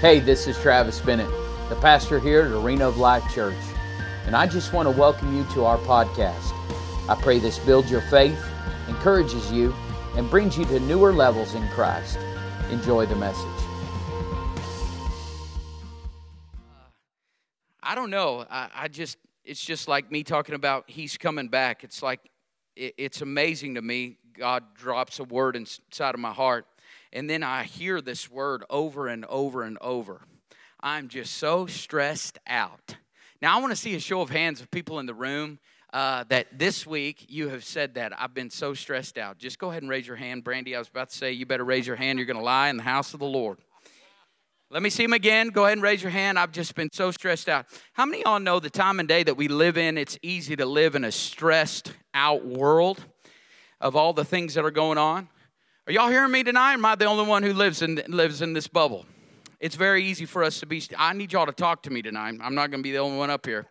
Hey, this is Travis Bennett, the pastor here at Arena of Life Church, and I just want to welcome you to our podcast. I pray this builds your faith, encourages you, and brings you to newer levels in Christ. Enjoy the message. Uh, I don't know. I, I just, it's just like me talking about He's coming back. It's like, it, it's amazing to me. God drops a word inside of my heart and then I hear this word over and over and over. I'm just so stressed out. Now, I want to see a show of hands of people in the room uh, that this week you have said that. I've been so stressed out. Just go ahead and raise your hand. Brandy, I was about to say, you better raise your hand. You're going to lie in the house of the Lord. Let me see him again. Go ahead and raise your hand. I've just been so stressed out. How many of y'all know the time and day that we live in? It's easy to live in a stressed out world of all the things that are going on. Are y'all hearing me tonight? Am I the only one who lives in lives in this bubble? It's very easy for us to be. I need y'all to talk to me tonight. I'm not going to be the only one up here.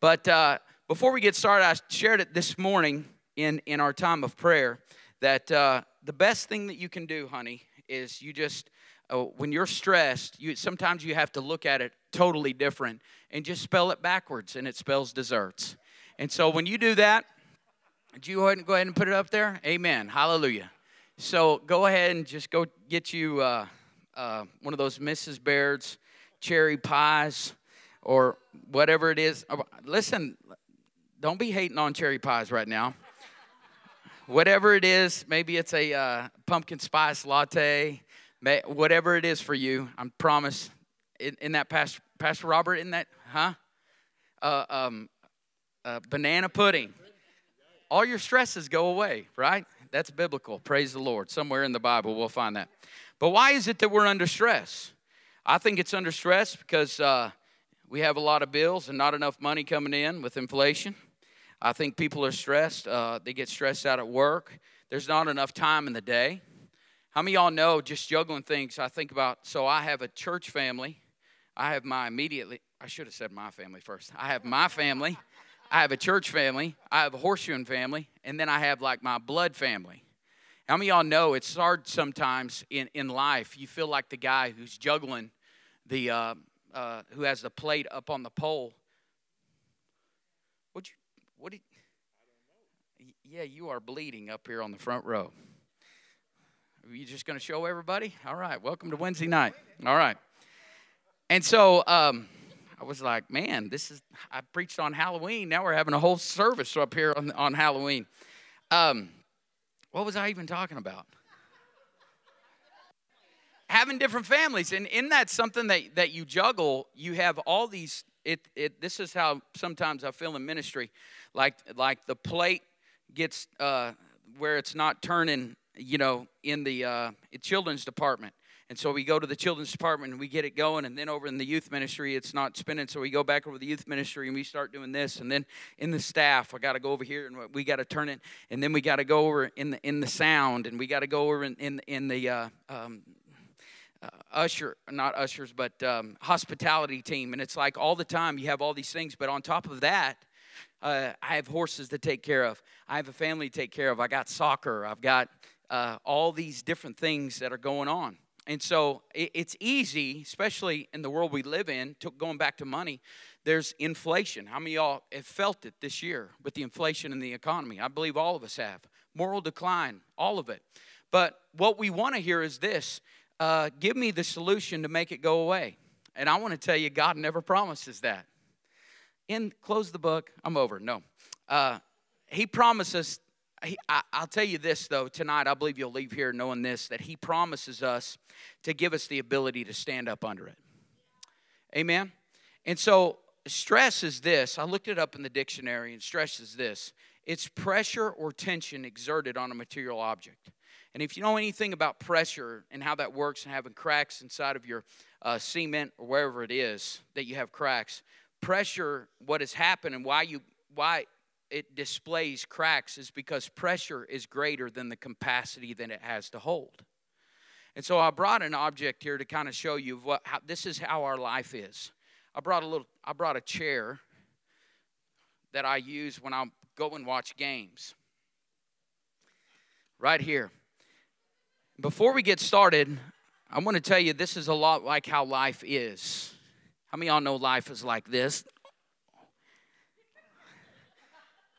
But uh, before we get started, I shared it this morning in in our time of prayer that uh, the best thing that you can do, honey, is you just uh, when you're stressed, you sometimes you have to look at it totally different and just spell it backwards, and it spells desserts. And so when you do that, do you go ahead and go ahead and put it up there? Amen. Hallelujah. So go ahead and just go get you uh, uh, one of those Mrs. Baird's cherry pies or whatever it is. Uh, listen, don't be hating on cherry pies right now. whatever it is, maybe it's a uh, pumpkin spice latte, whatever it is for you. I promise. In, in that Pastor, Pastor Robert, in that, huh? Uh, um, uh, banana pudding. All your stresses go away, right? That's biblical. Praise the Lord. Somewhere in the Bible we'll find that. But why is it that we're under stress? I think it's under stress because uh, we have a lot of bills and not enough money coming in with inflation. I think people are stressed. Uh, they get stressed out at work. There's not enough time in the day. How many y'all know just juggling things? I think about, so I have a church family. I have my immediately, I should have said my family first. I have my family. I have a church family, I have a horseshoeing family, and then I have like my blood family. How many y'all know it's hard sometimes in, in life? You feel like the guy who's juggling the, uh, uh, who has the plate up on the pole. What you, what did, yeah, you are bleeding up here on the front row. Are you just going to show everybody? All right, welcome to Wednesday night. All right. And so, um, I was like, man, this is, I preached on Halloween. Now we're having a whole service up here on, on Halloween. Um, what was I even talking about? Having different families. And in that something that, that you juggle, you have all these, it, it, this is how sometimes I feel in ministry. Like, like the plate gets, uh, where it's not turning, you know, in the uh, children's department and so we go to the children's department and we get it going. And then over in the youth ministry, it's not spinning. So we go back over the youth ministry and we start doing this. And then in the staff, I got to go over here and we got to turn it. And then we got to go over in the in the sound and we got to go over in in, in the uh, um, uh, usher, not ushers, but um, hospitality team. And it's like all the time you have all these things. But on top of that, uh, I have horses to take care of. I have a family to take care of. I got soccer. I've got uh, all these different things that are going on. And so it's easy, especially in the world we live in, to, going back to money, there's inflation. How many y'all have felt it this year with the inflation in the economy? I believe all of us have. Moral decline, all of it. But what we want to hear is this uh, give me the solution to make it go away. And I want to tell you, God never promises that. In close the book, I'm over. No. Uh, he promises I, will tell you this, though, tonight, I believe you'll leave here knowing this that He promises us to give us the ability to stand up under it. Amen? And so, stress is this I looked it up in the dictionary, and stress is this it's pressure or tension exerted on a material object. And if you know anything about pressure and how that works and having cracks inside of your uh, cement or wherever it is that you have cracks, pressure, what has happened and why you why it displays cracks is because pressure is greater than the capacity that it has to hold. And so I brought an object here to kind of show you what how, this is how our life is. I brought a little I brought a chair that I use when I go and watch games. Right here. Before we get started, I want to tell you, this is a lot like how life is. How many y'all know life is like this?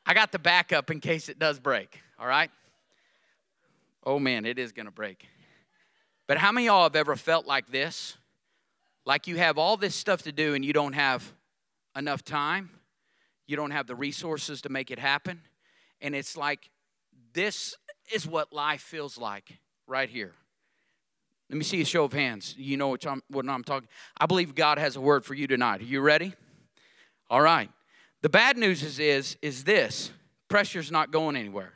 I got the backup in case it does break, all right? Oh man, it is gonna break. But how many of y'all have ever felt like this? Like you have all this stuff to do and you don't have enough time, you don't have the resources to make it happen, and it's like this is what life feels like right here. Let me see a show of hands. You know what I'm, what I'm talking. I believe God has a word for you tonight. Are you ready? All right. The bad news is is is this: pressure's not going anywhere.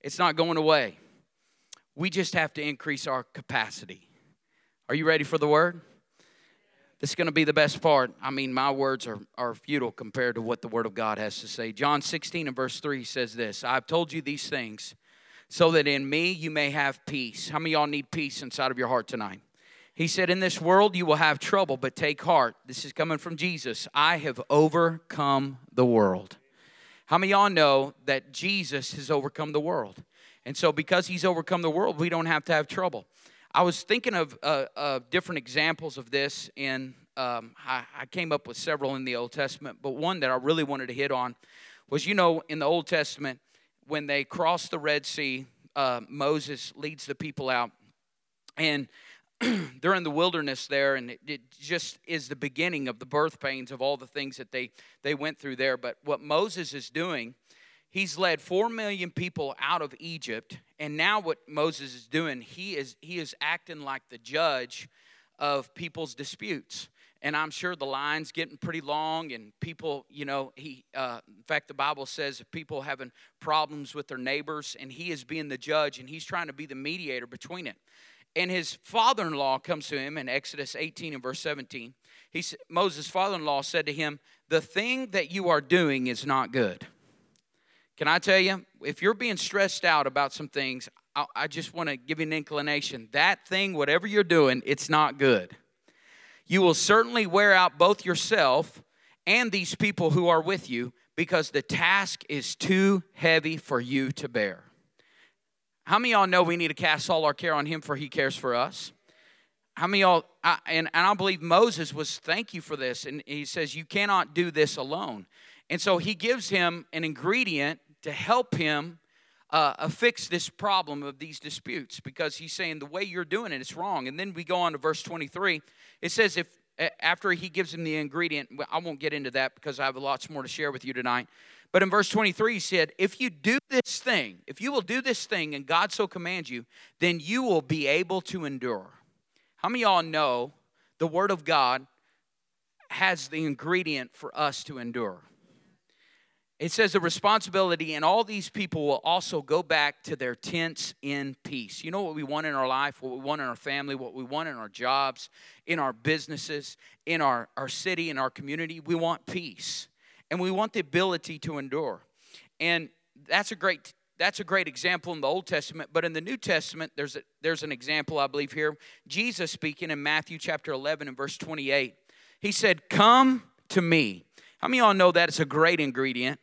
It's not going away. We just have to increase our capacity. Are you ready for the word? This is going to be the best part. I mean, my words are, are futile compared to what the Word of God has to say. John 16 and verse 3 says this I've told you these things so that in me you may have peace. How many y'all need peace inside of your heart tonight? He said, In this world you will have trouble, but take heart. This is coming from Jesus. I have overcome the world. How many of y'all know that Jesus has overcome the world? And so, because he's overcome the world, we don't have to have trouble. I was thinking of uh, different examples of this, and um, I, I came up with several in the Old Testament, but one that I really wanted to hit on was you know, in the Old Testament, when they crossed the Red Sea, uh, Moses leads the people out, and they're in the wilderness there, and it, it, just is the beginning of the birth pains of all the things that they, they went through there. But what Moses is doing he's led 4 million people out of Egypt and now what Moses is doing he is he is acting like the judge of people's disputes and I'm sure the line's getting pretty long and people you know he uh, in fact the Bible says people having problems with their neighbors and he is being the judge and he's trying to be the mediator between it and his father-in-law comes to him in Exodus 18 and verse 17 he Moses father-in-law said to him the thing that you are doing is not good can I tell you, if you're being stressed out about some things, I, I just want to give you an inclination. That thing, whatever you're doing, it's not good. You will certainly wear out both yourself and these people who are with you because the task is too heavy for you to bear. How many y'all know we need to cast all our care on Him for He cares for us? How many y'all, I, and, and I believe Moses was, thank you for this. And he says, You cannot do this alone. And so he gives him an ingredient to help him uh, fix this problem of these disputes because he's saying the way you're doing it is wrong. And then we go on to verse 23. It says, if after he gives him the ingredient, I won't get into that because I have lots more to share with you tonight. But in verse 23, he said, If you do this thing, if you will do this thing and God so commands you, then you will be able to endure. How many y'all know the Word of God has the ingredient for us to endure? It says the responsibility, and all these people will also go back to their tents in peace. You know what we want in our life, what we want in our family, what we want in our jobs, in our businesses, in our, our city, in our community? We want peace. And we want the ability to endure. And that's a great that's a great example in the Old Testament, but in the New Testament, there's, a, there's an example, I believe, here. Jesus speaking in Matthew chapter 11 and verse 28. He said, Come to me. How many of y'all know that it's a great ingredient?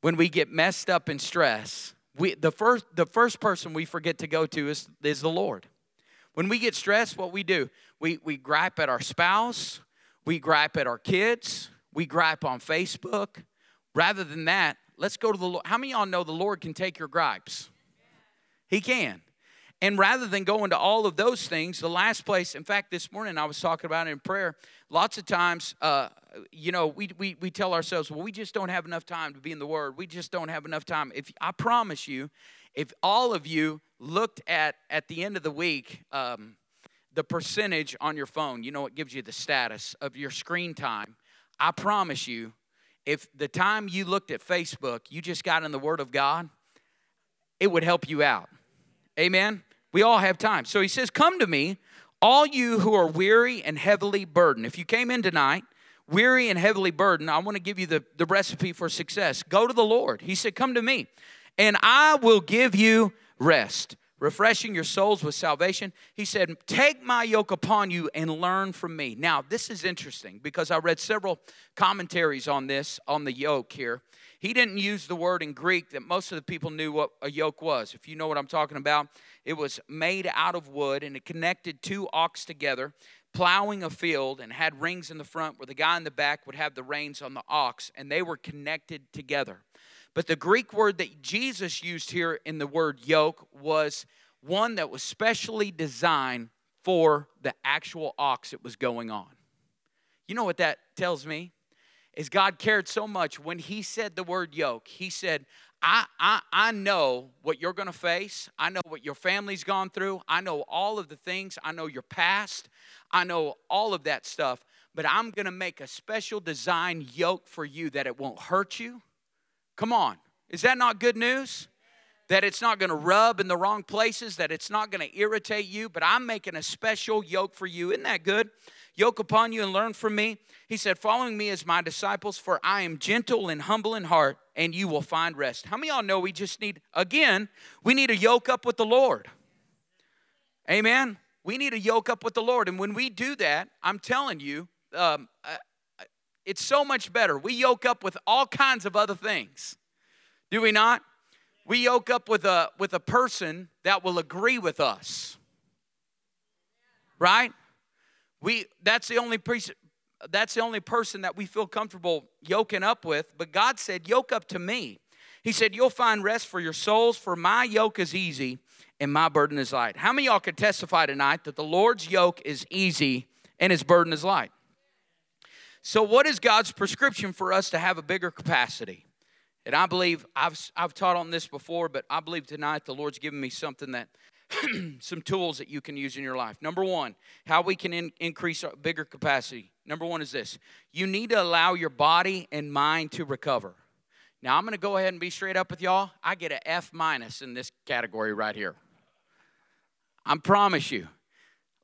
when we get messed up in stress, we, the, first, the first person we forget to go to is, is the Lord. When we get stressed, what we do, we, we gripe at our spouse, we gripe at our kids, we gripe on Facebook. Rather than that, let's go to the Lord. How many y'all know the Lord can take your gripes? He can. And rather than going to all of those things, the last place, in fact, this morning I was talking about it in prayer. Lots of times, uh, you know, we, we, we tell ourselves, well, we just don't have enough time to be in the Word. We just don't have enough time. If I promise you, if all of you looked at at the end of the week, um, the percentage on your phone, you know, it gives you the status of your screen time. I promise you, if the time you looked at Facebook, you just got in the Word of God, it would help you out. Amen. We all have time. So he says, Come to me, all you who are weary and heavily burdened. If you came in tonight, weary and heavily burdened, I want to give you the, the recipe for success. Go to the Lord. He said, Come to me, and I will give you rest. Refreshing your souls with salvation. He said, Take my yoke upon you and learn from me. Now, this is interesting because I read several commentaries on this, on the yoke here. He didn't use the word in Greek that most of the people knew what a yoke was. If you know what I'm talking about, it was made out of wood and it connected two ox together, plowing a field, and had rings in the front where the guy in the back would have the reins on the ox, and they were connected together. But the Greek word that Jesus used here in the word yoke was one that was specially designed for the actual ox that was going on. You know what that tells me? Is God cared so much when He said the word yoke, He said, I, I, I know what you're going to face. I know what your family's gone through. I know all of the things. I know your past. I know all of that stuff. But I'm going to make a special design yoke for you that it won't hurt you, Come on. Is that not good news? That it's not going to rub in the wrong places, that it's not going to irritate you, but I'm making a special yoke for you. Isn't that good? Yoke upon you and learn from me. He said, Following me as my disciples, for I am gentle and humble in heart, and you will find rest. How many y'all know we just need, again, we need to yoke up with the Lord? Amen. We need to yoke up with the Lord. And when we do that, I'm telling you, um, uh, it's so much better. We yoke up with all kinds of other things. Do we not? We yoke up with a with a person that will agree with us. Right? We that's the only priest that's the only person that we feel comfortable yoking up with, but God said, "Yoke up to me." He said, "You'll find rest for your souls, for my yoke is easy and my burden is light." How many y'all can testify tonight that the Lord's yoke is easy and his burden is light? So, what is God's prescription for us to have a bigger capacity? And I believe I've, I've taught on this before, but I believe tonight the Lord's given me something that, some tools that you can use in your life. Number one, how we can in, increase our bigger capacity. Number one is this you need to allow your body and mind to recover. Now, I'm going to go ahead and be straight up with y'all. I get an F minus in this category right here. I promise you.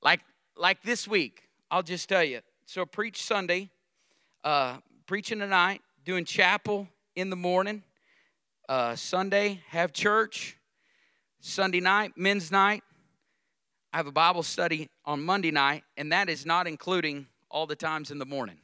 Like, like this week, I'll just tell you. So, preach Sunday, uh, preaching tonight, doing chapel in the morning. Uh, Sunday, have church. Sunday night, men's night. I have a Bible study on Monday night, and that is not including all the times in the morning.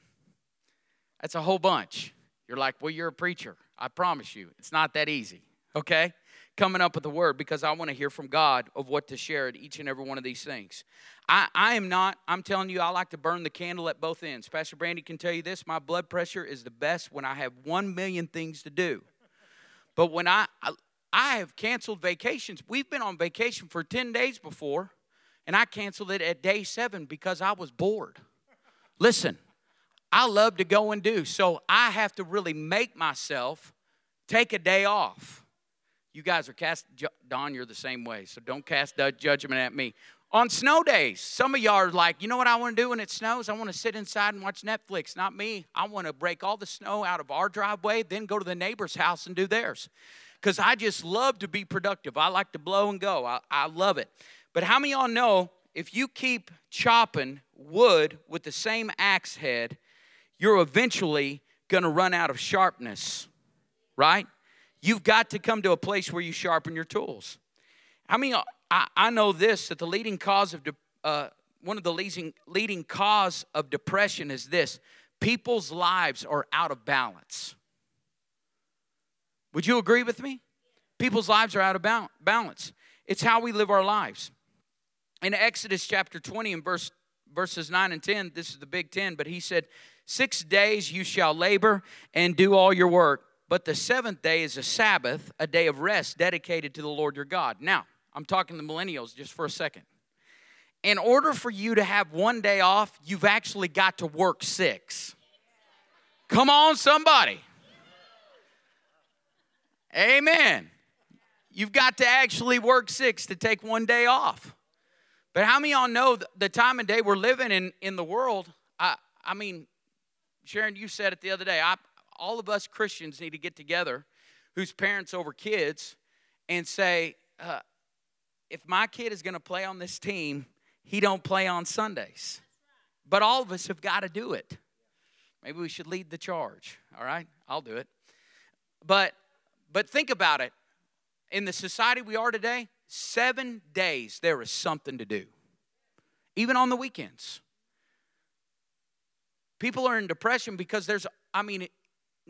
That's a whole bunch. You're like, well, you're a preacher. I promise you, it's not that easy, okay? Coming up with the word because I want to hear from God of what to share at each and every one of these things. I, I am not, I'm telling you, I like to burn the candle at both ends. Pastor Brandy can tell you this my blood pressure is the best when I have one million things to do. But when I, I, I have canceled vacations, we've been on vacation for 10 days before, and I canceled it at day seven because I was bored. Listen, I love to go and do, so I have to really make myself take a day off. You guys are cast, Don, you're the same way, so don't cast judgment at me on snow days. Some of y'all are like, you know what I want to do when it snows? I want to sit inside and watch Netflix. Not me. I want to break all the snow out of our driveway, then go to the neighbor's house and do theirs. Because I just love to be productive. I like to blow and go. I, I love it. But how many y'all know if you keep chopping wood with the same axe head, you're eventually going to run out of sharpness, right? You've got to come to a place where you sharpen your tools. I mean, I, I know this that the leading cause of de, uh, one of the leading, leading cause of depression is this people's lives are out of balance. Would you agree with me? People's lives are out of balance. It's how we live our lives. In Exodus chapter 20 and verse verses 9 and 10, this is the big 10, but he said, Six days you shall labor and do all your work, but the seventh day is a Sabbath, a day of rest dedicated to the Lord your God. Now, I'm talking to millennials just for a second. In order for you to have one day off, you've actually got to work six. Come on, somebody. Amen. You've got to actually work six to take one day off. But how many y'all know the time and day we're living in in the world? I, I mean, Sharon, you said it the other day. I, all of us Christians need to get together, whose parents over kids, and say, uh, if my kid is going to play on this team, he don't play on Sundays. But all of us have got to do it. Maybe we should lead the charge. All right? I'll do it. But but think about it. In the society we are today, seven days there is something to do, even on the weekends. People are in depression because there's, I mean,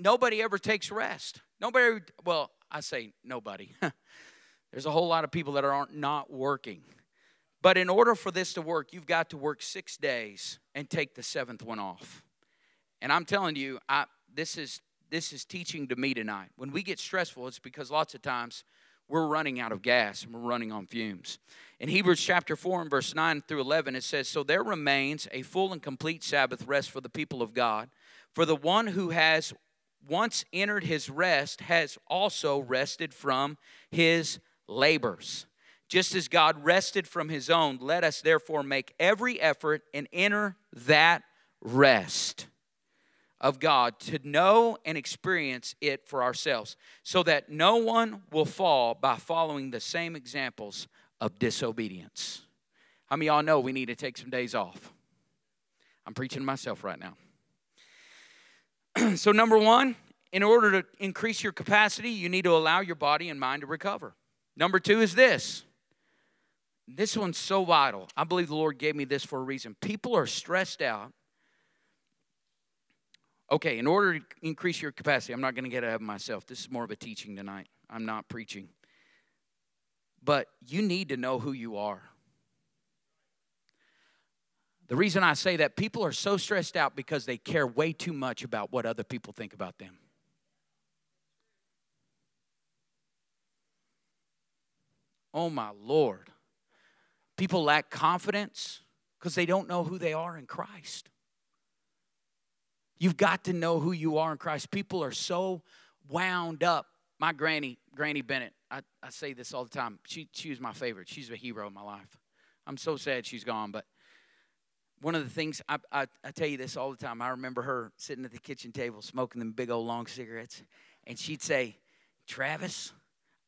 nobody ever takes rest. Nobody, well, I say nobody. there's a whole lot of people that aren't not working. But in order for this to work, you've got to work six days and take the seventh one off. And I'm telling you, I, this is this is teaching to me tonight. When we get stressful, it's because lots of times we're running out of gas and we're running on fumes. In Hebrews chapter 4 and verse 9 through 11, it says, So there remains a full and complete Sabbath rest for the people of God. For the one who has once entered his rest has also rested from his labors. Just as God rested from his own, let us therefore make every effort and enter that rest of God to know and experience it for ourselves so that no one will fall by following the same examples of disobedience. How many y'all know we need to take some days off? I'm preaching to myself right now. so, number one, in order to increase your capacity, you need to allow your body and mind to recover. Number two is this this one's so vital. I believe the Lord gave me this for a reason. People are stressed out. Okay, in order to increase your capacity, I'm not going to get ahead of myself. This is more of a teaching tonight. I'm not preaching. But you need to know who you are. The reason I say that, people are so stressed out because they care way too much about what other people think about them. Oh my Lord. People lack confidence because they don't know who they are in Christ. You've got to know who you are in Christ. People are so wound up. My granny, Granny Bennett, I, I say this all the time. She, she was my favorite. She's a hero in my life. I'm so sad she's gone, but one of the things I, I, I, tell you this all the time. I remember her sitting at the kitchen table smoking them big old long cigarettes, and she'd say, Travis,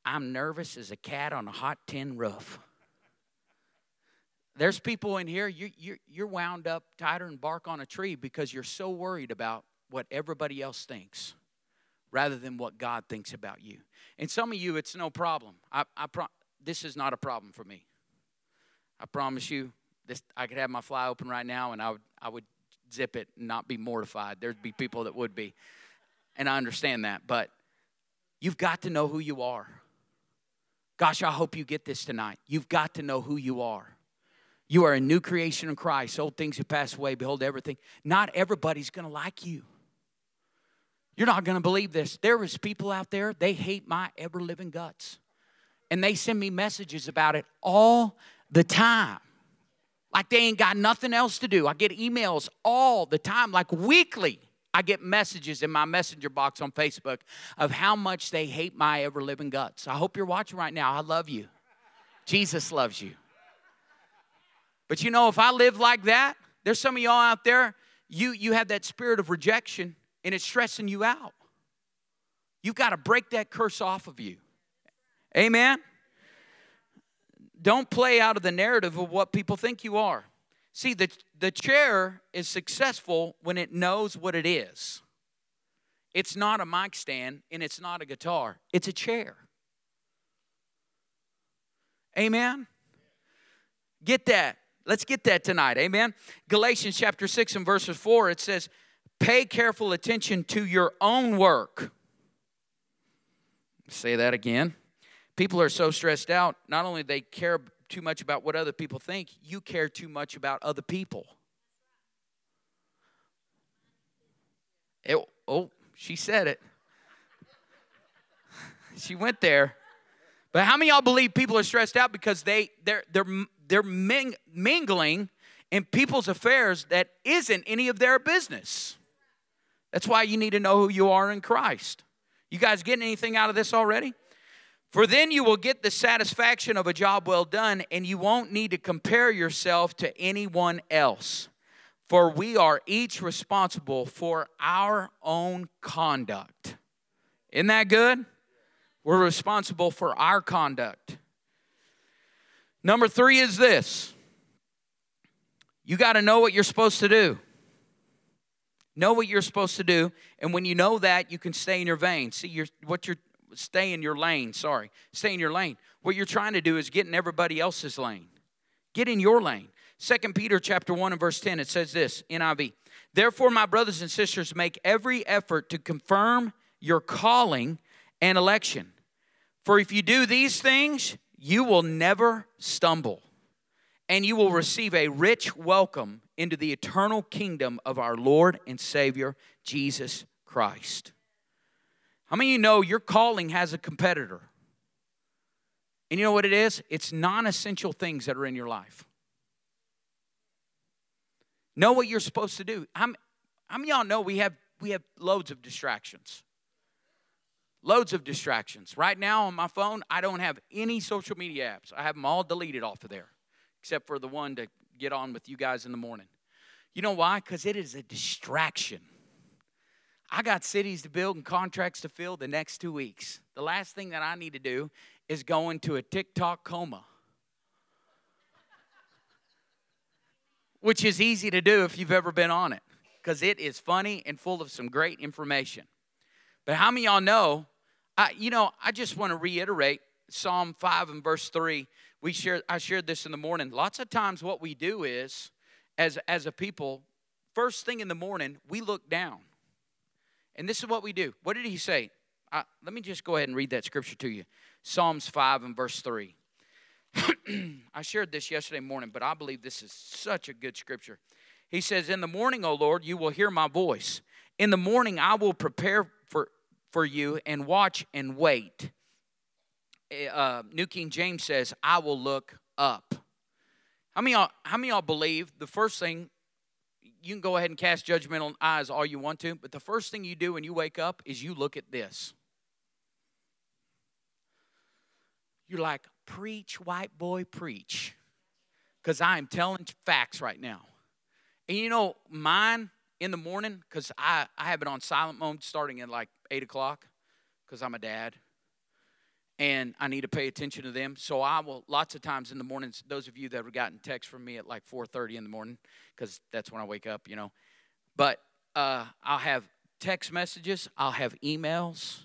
I'm nervous as a cat on a hot tin roof. There's people in here, you, you, you're wound up tighter than bark on a tree because you're so worried about what everybody else thinks rather than what God thinks about you. And some of you, it's no problem. I, I pro- this is not a problem for me. I promise you, this, I could have my fly open right now and I would, I would zip it and not be mortified. There'd be people that would be. And I understand that. But you've got to know who you are. Gosh, I hope you get this tonight. You've got to know who you are. You are a new creation in Christ. Old things have passed away. Behold, everything. Not everybody's going to like you. You're not going to believe this. There is people out there, they hate my ever living guts. And they send me messages about it all the time. Like they ain't got nothing else to do. I get emails all the time, like weekly. I get messages in my messenger box on Facebook of how much they hate my ever living guts. I hope you're watching right now. I love you. Jesus loves you. But you know, if I live like that, there's some of y'all out there, you, you have that spirit of rejection and it's stressing you out. You've got to break that curse off of you. Amen? Don't play out of the narrative of what people think you are. See, the, the chair is successful when it knows what it is. It's not a mic stand and it's not a guitar, it's a chair. Amen? Get that. Let's get that tonight. Amen. Galatians chapter 6 and verses 4, it says, Pay careful attention to your own work. Say that again. People are so stressed out, not only they care too much about what other people think, you care too much about other people. It, oh, she said it. she went there. But how many y'all believe people are stressed out because they they're they're they're ming, mingling in people's affairs that isn't any of their business. That's why you need to know who you are in Christ. You guys getting anything out of this already? For then you will get the satisfaction of a job well done, and you won't need to compare yourself to anyone else. For we are each responsible for our own conduct. Isn't that good? We're responsible for our conduct. Number three is this you got to know what you're supposed to do. Know what you're supposed to do, and when you know that, you can stay in your vein. See, you're, what you're stay in your lane. Sorry, stay in your lane. What you're trying to do is get in everybody else's lane. Get in your lane. Second Peter chapter 1 and verse 10, it says this, NIV. Therefore, my brothers and sisters, make every effort to confirm your calling and election. For if you do these things, you will never stumble, and you will receive a rich welcome into the eternal kingdom of our Lord and Savior, Jesus Christ. Many of you know your calling has a competitor? And you know what it is? It's non essential things that are in your life. Know what you're supposed to do. How many y'all know we have, we have loads of distractions? Loads of distractions. Right now on my phone, I don't have any social media apps. I have them all deleted off of there, except for the one to get on with you guys in the morning. You know why? Because it is a distraction. I got cities to build and contracts to fill the next two weeks. The last thing that I need to do is go into a TikTok coma. Which is easy to do if you've ever been on it, because it is funny and full of some great information. But how many y'all know I, you know, I just want to reiterate Psalm 5 and verse 3. We shared, I shared this in the morning. Lots of times, what we do is, as, as a people, first thing in the morning, we look down. And this is what we do. What did he say? I, let me just go ahead and read that scripture to you Psalms 5 and verse 3. I shared this yesterday morning, but I believe this is such a good scripture. He says, In the morning, O Lord, you will hear my voice. In the morning, I will prepare for for you and watch and wait. Eh, uh, New King James says, I will look up. How many, y'all, how many y'all believe the first thing, you can go ahead and cast judgmental eyes all you want to, but the first thing you do when you wake up is you look at this. You're like, preach, white boy, preach. Because I am telling facts right now. And you know, mine in the morning, because I, I have it on silent mode starting at like 8 o'clock because I'm a dad and I need to pay attention to them. So I will lots of times in the mornings. Those of you that have gotten text from me at like 4:30 in the morning, because that's when I wake up, you know. But uh, I'll have text messages. I'll have emails.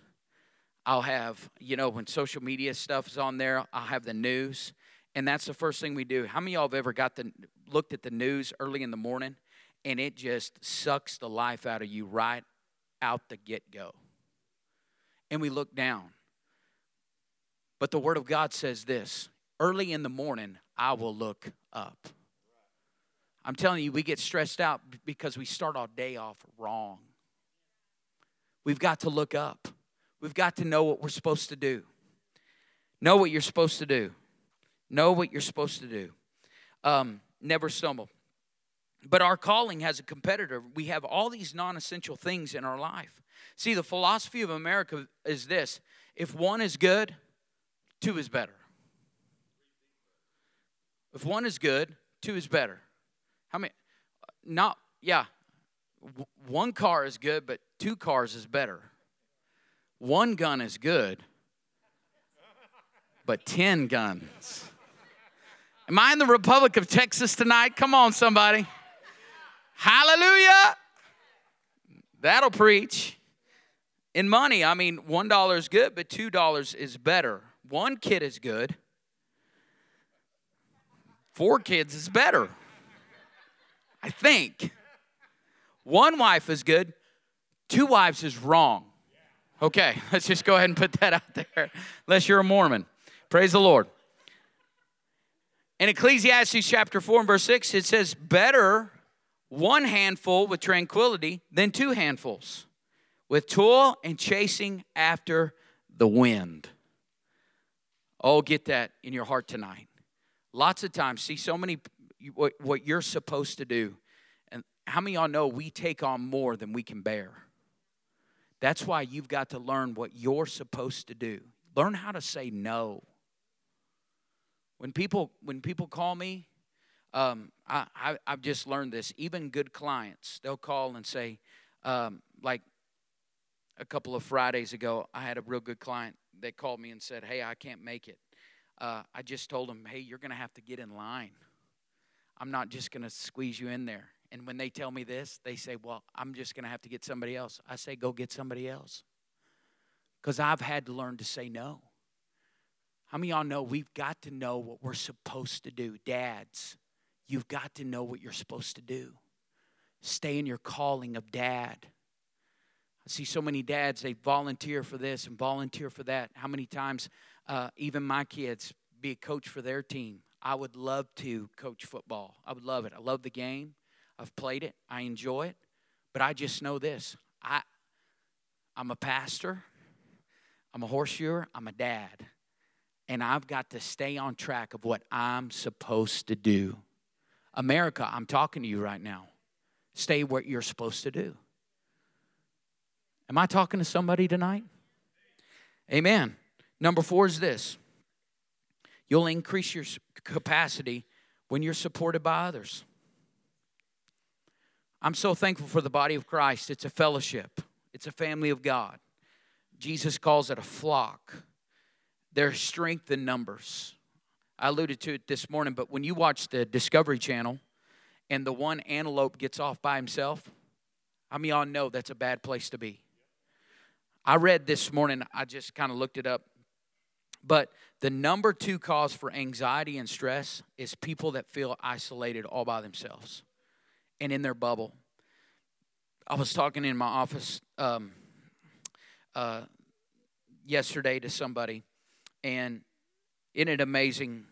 I'll have you know when social media stuff is on there. I'll have the news, and that's the first thing we do. How many of y'all have ever got the looked at the news early in the morning, and it just sucks the life out of you right out the get go? and we look down. But the Word of God says this early in the morning, I will look up. I'm telling you, we get stressed out because we start our day off wrong. We've got to look up. We've got to know what we're supposed to do. Know what you're supposed to do. Know what you're supposed to do. Um, never stumble. But our calling has a competitor. We have all these non essential things in our life. See, the philosophy of America is this if one is good, two is better. If one is good, two is better. How many? Not, yeah. One car is good, but two cars is better. One gun is good, but 10 guns. Am I in the Republic of Texas tonight? Come on, somebody. Hallelujah. That'll preach. In money, I mean, $1 is good, but $2 is better. One kid is good, four kids is better. I think. One wife is good, two wives is wrong. Okay, let's just go ahead and put that out there, unless you're a Mormon. Praise the Lord. In Ecclesiastes chapter 4 and verse 6, it says, Better one handful with tranquility than two handfuls with toil and chasing after the wind. Oh, get that in your heart tonight. Lots of times, see so many what, what you're supposed to do. And how many y'all know we take on more than we can bear? That's why you've got to learn what you're supposed to do. Learn how to say no. When people when people call me, um, I, I have just learned this. Even good clients, they'll call and say, um, like a couple of Fridays ago, I had a real good client that called me and said, Hey, I can't make it. Uh, I just told them, Hey, you're going to have to get in line. I'm not just going to squeeze you in there. And when they tell me this, they say, Well, I'm just going to have to get somebody else. I say, Go get somebody else. because I've had to learn to say no. How many of y'all know we've got to know what we're supposed to do? Dads, you've got to know what you're supposed to do. Stay in your calling of dad. I see so many dads, they volunteer for this and volunteer for that. How many times, uh, even my kids, be a coach for their team? I would love to coach football. I would love it. I love the game. I've played it. I enjoy it. But I just know this I, I'm a pastor, I'm a horseshoer, I'm a dad. And I've got to stay on track of what I'm supposed to do. America, I'm talking to you right now. Stay what you're supposed to do. Am I talking to somebody tonight? Amen. Number four is this you'll increase your capacity when you're supported by others. I'm so thankful for the body of Christ. It's a fellowship, it's a family of God. Jesus calls it a flock. There's strength in numbers. I alluded to it this morning, but when you watch the Discovery Channel and the one antelope gets off by himself, many of y'all know that's a bad place to be? I read this morning, I just kind of looked it up. But the number two cause for anxiety and stress is people that feel isolated all by themselves and in their bubble. I was talking in my office um, uh, yesterday to somebody, and isn't it amazing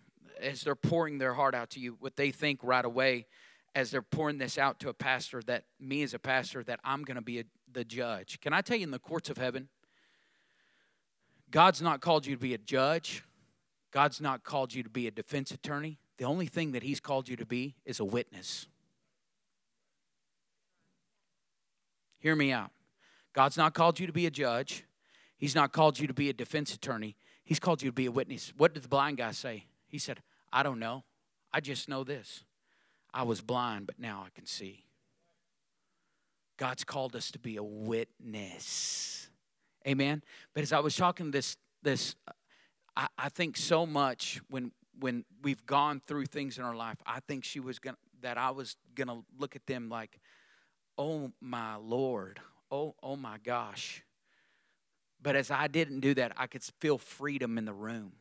as they're pouring their heart out to you what they think right away as they're pouring this out to a pastor that me as a pastor that I'm going to be a, the judge. Can I tell you in the courts of heaven, God's not called you to be a judge. God's not called you to be a defense attorney. The only thing that He's called you to be is a witness. Hear me out. God's not called you to be a judge. He's not called you to be a defense attorney. He's called you to be a witness. What did the blind guy say? He said, I don't know. I just know this. I was blind, but now I can see. God's called us to be a witness. Amen. But as I was talking this, this, I, I think so much when when we've gone through things in our life, I think she was gonna that I was gonna look at them like, oh my Lord, oh, oh my gosh. But as I didn't do that, I could feel freedom in the room.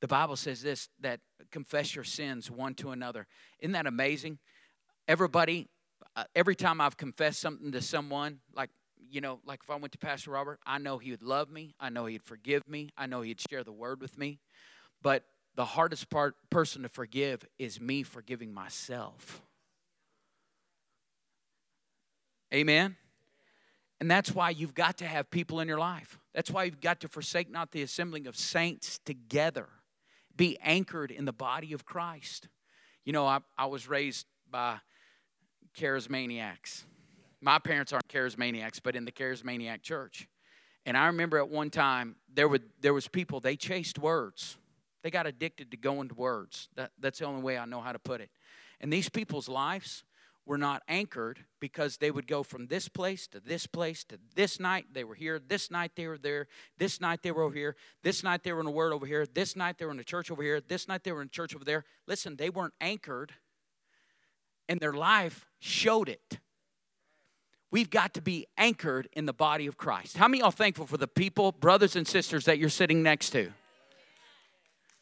The Bible says this that confess your sins one to another. Isn't that amazing? Everybody, uh, every time I've confessed something to someone, like, you know, like if I went to Pastor Robert, I know he would love me. I know he'd forgive me. I know he'd share the word with me. But the hardest part person to forgive is me forgiving myself. Amen. And that's why you've got to have people in your life. That's why you've got to forsake not the assembling of saints together be anchored in the body of Christ. You know, I, I was raised by charismaniacs. My parents aren't charismaniacs, but in the charismaniac church. And I remember at one time there were there was people they chased words. They got addicted to going to words. That, that's the only way I know how to put it. And these people's lives were not anchored because they would go from this place to this place to this night they were here, this night they were there, this night they were over here, this night they were in a word over here, this night they were in a church over here, this night they were in church over there. Listen, they weren't anchored and their life showed it. We've got to be anchored in the body of Christ. How many are thankful for the people, brothers and sisters that you're sitting next to?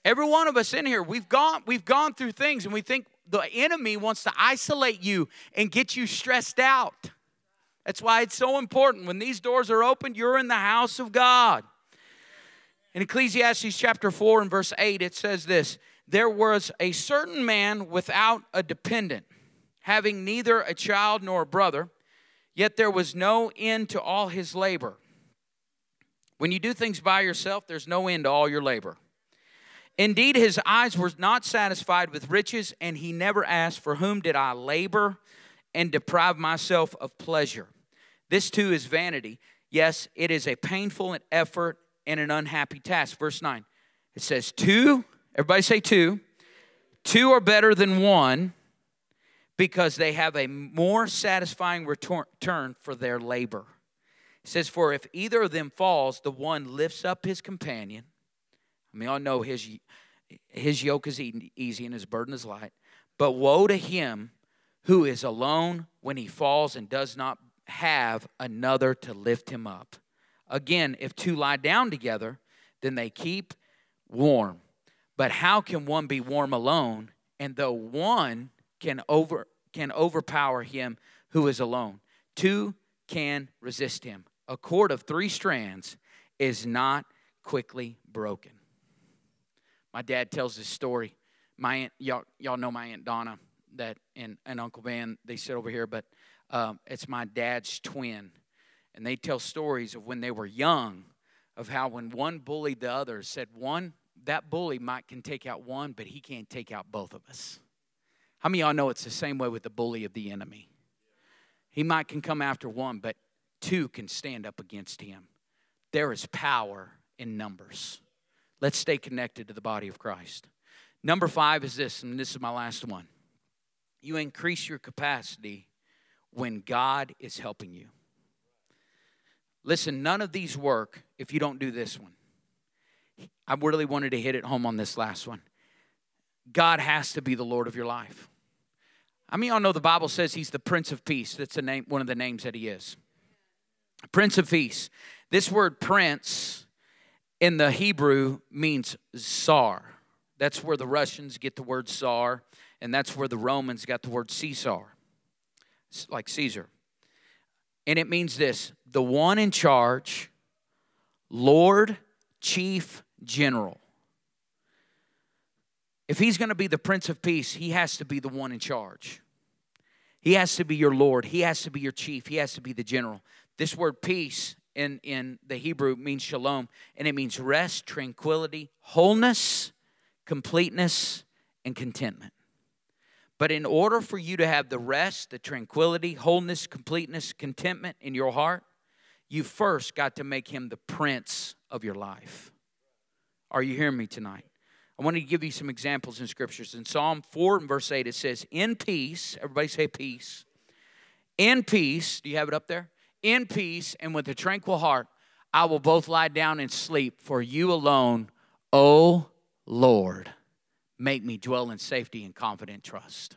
Every one of us in here, we've gone, we've gone through things and we think the enemy wants to isolate you and get you stressed out. That's why it's so important. When these doors are open, you're in the house of God. In Ecclesiastes chapter 4 and verse 8, it says this There was a certain man without a dependent, having neither a child nor a brother, yet there was no end to all his labor. When you do things by yourself, there's no end to all your labor. Indeed, his eyes were not satisfied with riches, and he never asked, For whom did I labor and deprive myself of pleasure? This too is vanity. Yes, it is a painful effort and an unhappy task. Verse 9 it says, Two, everybody say two. Two are better than one because they have a more satisfying return for their labor. It says, For if either of them falls, the one lifts up his companion. I mean, I know his, his yoke is easy and his burden is light. But woe to him who is alone when he falls and does not have another to lift him up. Again, if two lie down together, then they keep warm. But how can one be warm alone? And though one can over can overpower him who is alone, two can resist him. A cord of three strands is not quickly broken. My dad tells this story. My aunt, y'all, y'all know my aunt Donna, that and, and Uncle Van, they sit over here, but um, it's my dad's twin. And they tell stories of when they were young, of how when one bullied the other, said one, that bully might can take out one, but he can't take out both of us. How many y'all know it's the same way with the bully of the enemy? He might can come after one, but two can stand up against him. There is power in numbers. Let's stay connected to the body of Christ. Number five is this, and this is my last one. You increase your capacity when God is helping you. Listen, none of these work if you don't do this one. I really wanted to hit it home on this last one. God has to be the Lord of your life. I mean, y'all know the Bible says He's the Prince of Peace. That's the name, one of the names that He is. Prince of Peace. This word prince in the Hebrew means czar. That's where the Russians get the word czar, and that's where the Romans got the word Caesar, like Caesar. And it means this the one in charge, Lord, Chief, General. If he's going to be the Prince of Peace, he has to be the one in charge. He has to be your Lord. He has to be your chief. He has to be the general. This word peace in, in the Hebrew means shalom, and it means rest, tranquility, wholeness, completeness, and contentment. But in order for you to have the rest, the tranquility, wholeness, completeness, contentment in your heart, you first got to make him the prince of your life. Are you hearing me tonight? I want to give you some examples in scriptures. In Psalm 4 and verse 8, it says, In peace, everybody say peace. In peace, do you have it up there? In peace and with a tranquil heart, I will both lie down and sleep, for you alone, O Lord, make me dwell in safety and confident trust.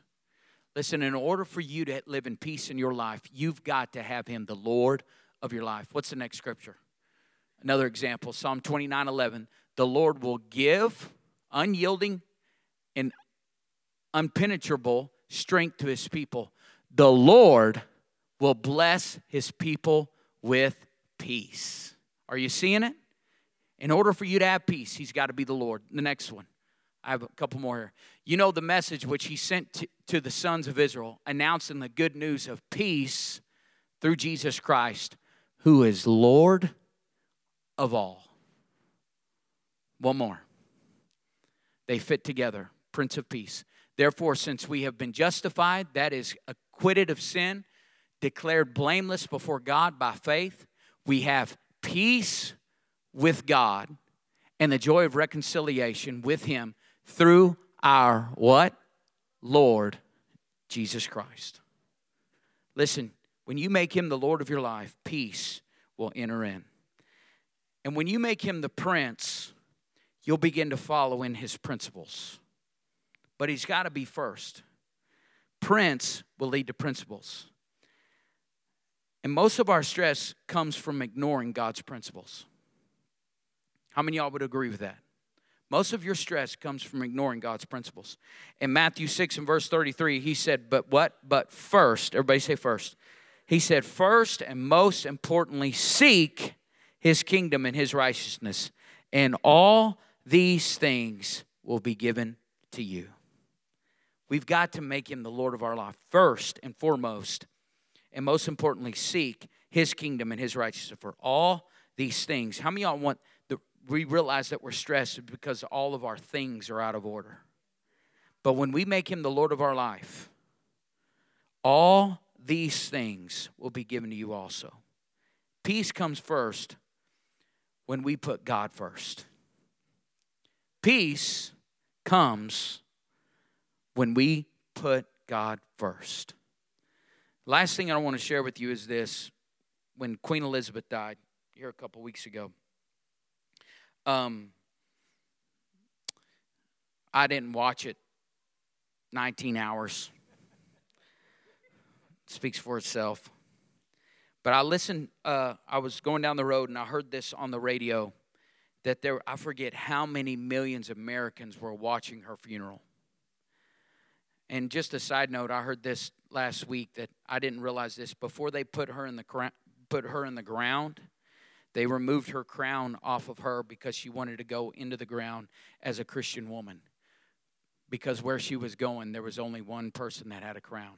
Listen, in order for you to live in peace in your life, you've got to have Him the Lord of your life. What's the next scripture? Another example, Psalm 29 11. The Lord will give unyielding and unpenetrable strength to his people. The Lord will bless his people with peace. Are you seeing it? In order for you to have peace, he's got to be the Lord. The next one. I have a couple more here. You know the message which he sent to, to the sons of Israel, announcing the good news of peace through Jesus Christ, who is Lord of all. One more. They fit together. Prince of Peace. Therefore, since we have been justified, that is, acquitted of sin, declared blameless before God by faith, we have peace with God and the joy of reconciliation with Him through our what? Lord Jesus Christ. Listen, when you make Him the Lord of your life, peace will enter in. And when you make Him the Prince, you'll begin to follow in his principles. But he's got to be first. Prince will lead to principles. And most of our stress comes from ignoring God's principles. How many y'all would agree with that? Most of your stress comes from ignoring God's principles. In Matthew 6 and verse 33, he said, But what? But first, everybody say first. He said, First and most importantly, seek his kingdom and his righteousness, and all these things will be given to you. We've got to make him the Lord of our life first and foremost, and most importantly, seek his kingdom and his righteousness for all these things. How many y'all want the we realize that we're stressed because all of our things are out of order. But when we make him the Lord of our life, all these things will be given to you also. Peace comes first when we put God first. Peace comes when we put God first. Last thing I want to share with you is this. When Queen Elizabeth died here a couple weeks ago, um, I didn't watch it 19 hours. It speaks for itself. But I listened, uh, I was going down the road and I heard this on the radio that there, I forget how many millions of Americans were watching her funeral. And just a side note, I heard this last week that I didn't realize this. Before they put her in the put her in the ground, they removed her crown off of her because she wanted to go into the ground as a Christian woman. Because where she was going, there was only one person that had a crown.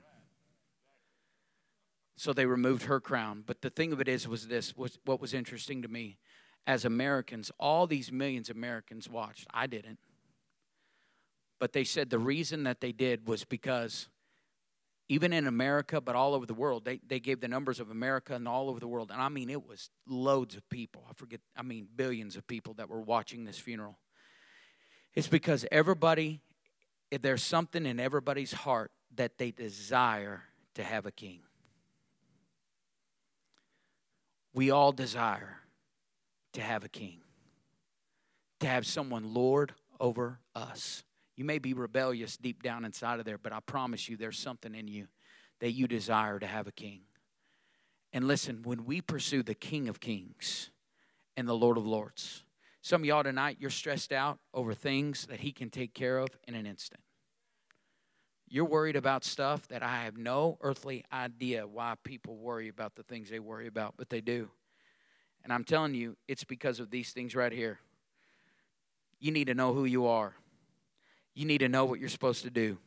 So they removed her crown. But the thing of it is, was this was what was interesting to me. As Americans, all these millions of Americans watched. I didn't. But they said the reason that they did was because even in America, but all over the world, they, they gave the numbers of America and all over the world. And I mean, it was loads of people. I forget, I mean, billions of people that were watching this funeral. It's because everybody, if there's something in everybody's heart that they desire to have a king. We all desire to have a king, to have someone Lord over us. You may be rebellious deep down inside of there, but I promise you there's something in you that you desire to have a king. And listen, when we pursue the King of Kings and the Lord of Lords, some of y'all tonight, you're stressed out over things that He can take care of in an instant. You're worried about stuff that I have no earthly idea why people worry about the things they worry about, but they do. And I'm telling you, it's because of these things right here. You need to know who you are. You need to know what you're supposed to do.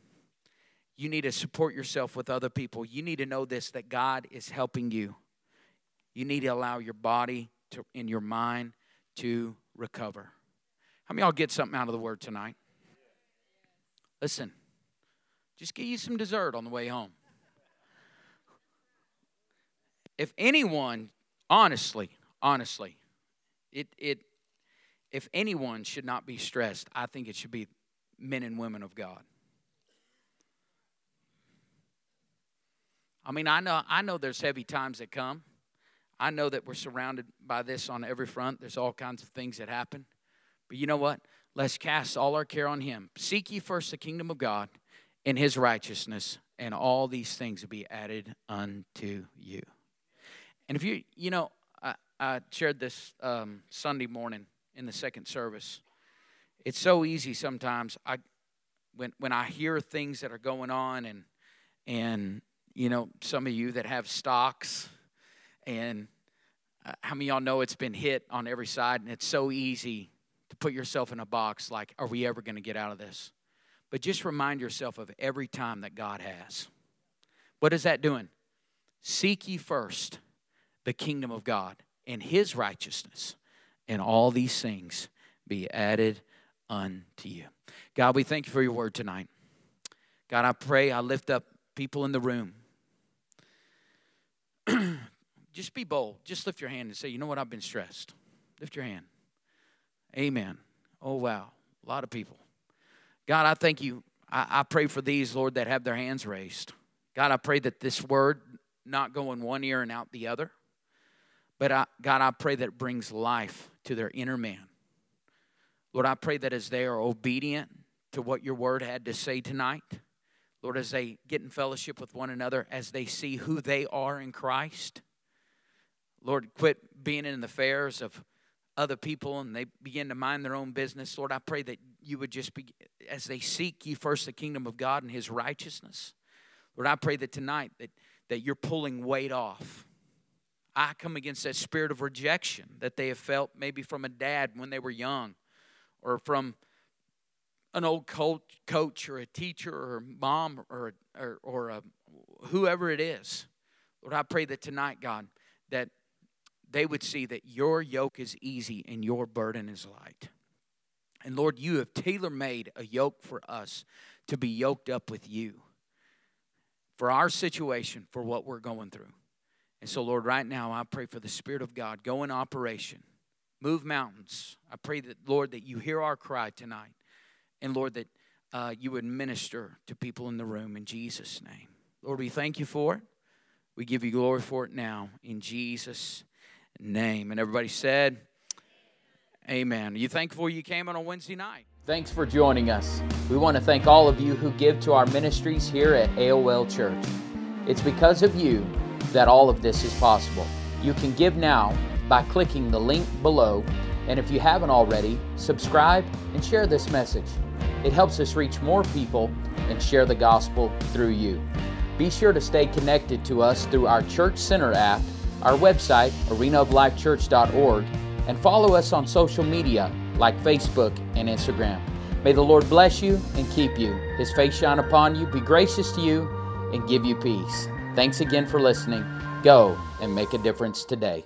You need to support yourself with other people. You need to know this that God is helping you. You need to allow your body to, and your mind to recover. How many y'all get something out of the word tonight? Listen, just get you some dessert on the way home. If anyone, honestly, honestly, it, it, if anyone should not be stressed, I think it should be men and women of God. I mean, I know, I know there's heavy times that come. I know that we're surrounded by this on every front. There's all kinds of things that happen. But you know what? Let's cast all our care on Him. Seek ye first the kingdom of God and His righteousness, and all these things will be added unto you. And if you, you know, I, shared this um, Sunday morning in the second service. It's so easy sometimes. I when when I hear things that are going on and and you know some of you that have stocks and uh, how many y'all know it's been hit on every side and it's so easy to put yourself in a box like are we ever going to get out of this but just remind yourself of every time that god has what is that doing seek ye first the kingdom of god and his righteousness and all these things be added unto you. God, we thank you for your word tonight. God, I pray, I lift up people in the room. Just be bold. Just lift your hand and say, you know what, I've been stressed. Lift your hand. Amen. Oh, wow. A lot of people. God, I thank you. I, I pray for these, Lord, that have their hands raised. God, I pray that this word not go in one ear and out the other. But I, God, I pray that it brings life to their inner man. Lord, I pray that as they are obedient to what your word had to say tonight, Lord, as they get in fellowship with one another, as they see who they are in Christ, Lord, quit being in the affairs of other people and they begin to mind their own business. Lord, I pray that you would just be, as they seek ye first the kingdom of God and his righteousness. Lord, I pray that tonight that, that you're pulling weight off. I come against that spirit of rejection that they have felt maybe from a dad when they were young or from an old coach, or a teacher or mom or, or, or a, whoever it is. Lord, I pray that tonight, God, that they would see that your yoke is easy and your burden is light. And Lord, you have tailor made a yoke for us to be yoked up with you for our situation, for what we're going through. And so, Lord, right now, I pray for the Spirit of God go in operation move mountains. I pray that, Lord, that you hear our cry tonight. And, Lord, that uh, you would minister to people in the room in Jesus' name. Lord, we thank you for it. We give you glory for it now in Jesus' name. And everybody said, Amen. Are you thankful you came on a Wednesday night? Thanks for joining us. We want to thank all of you who give to our ministries here at AOL Church. It's because of you that all of this is possible. You can give now by clicking the link below, and if you haven't already, subscribe and share this message. It helps us reach more people and share the gospel through you. Be sure to stay connected to us through our Church Center app, our website, arenaoflifechurch.org, and follow us on social media like Facebook and Instagram. May the Lord bless you and keep you, His face shine upon you, be gracious to you, and give you peace. Thanks again for listening. Go and make a difference today.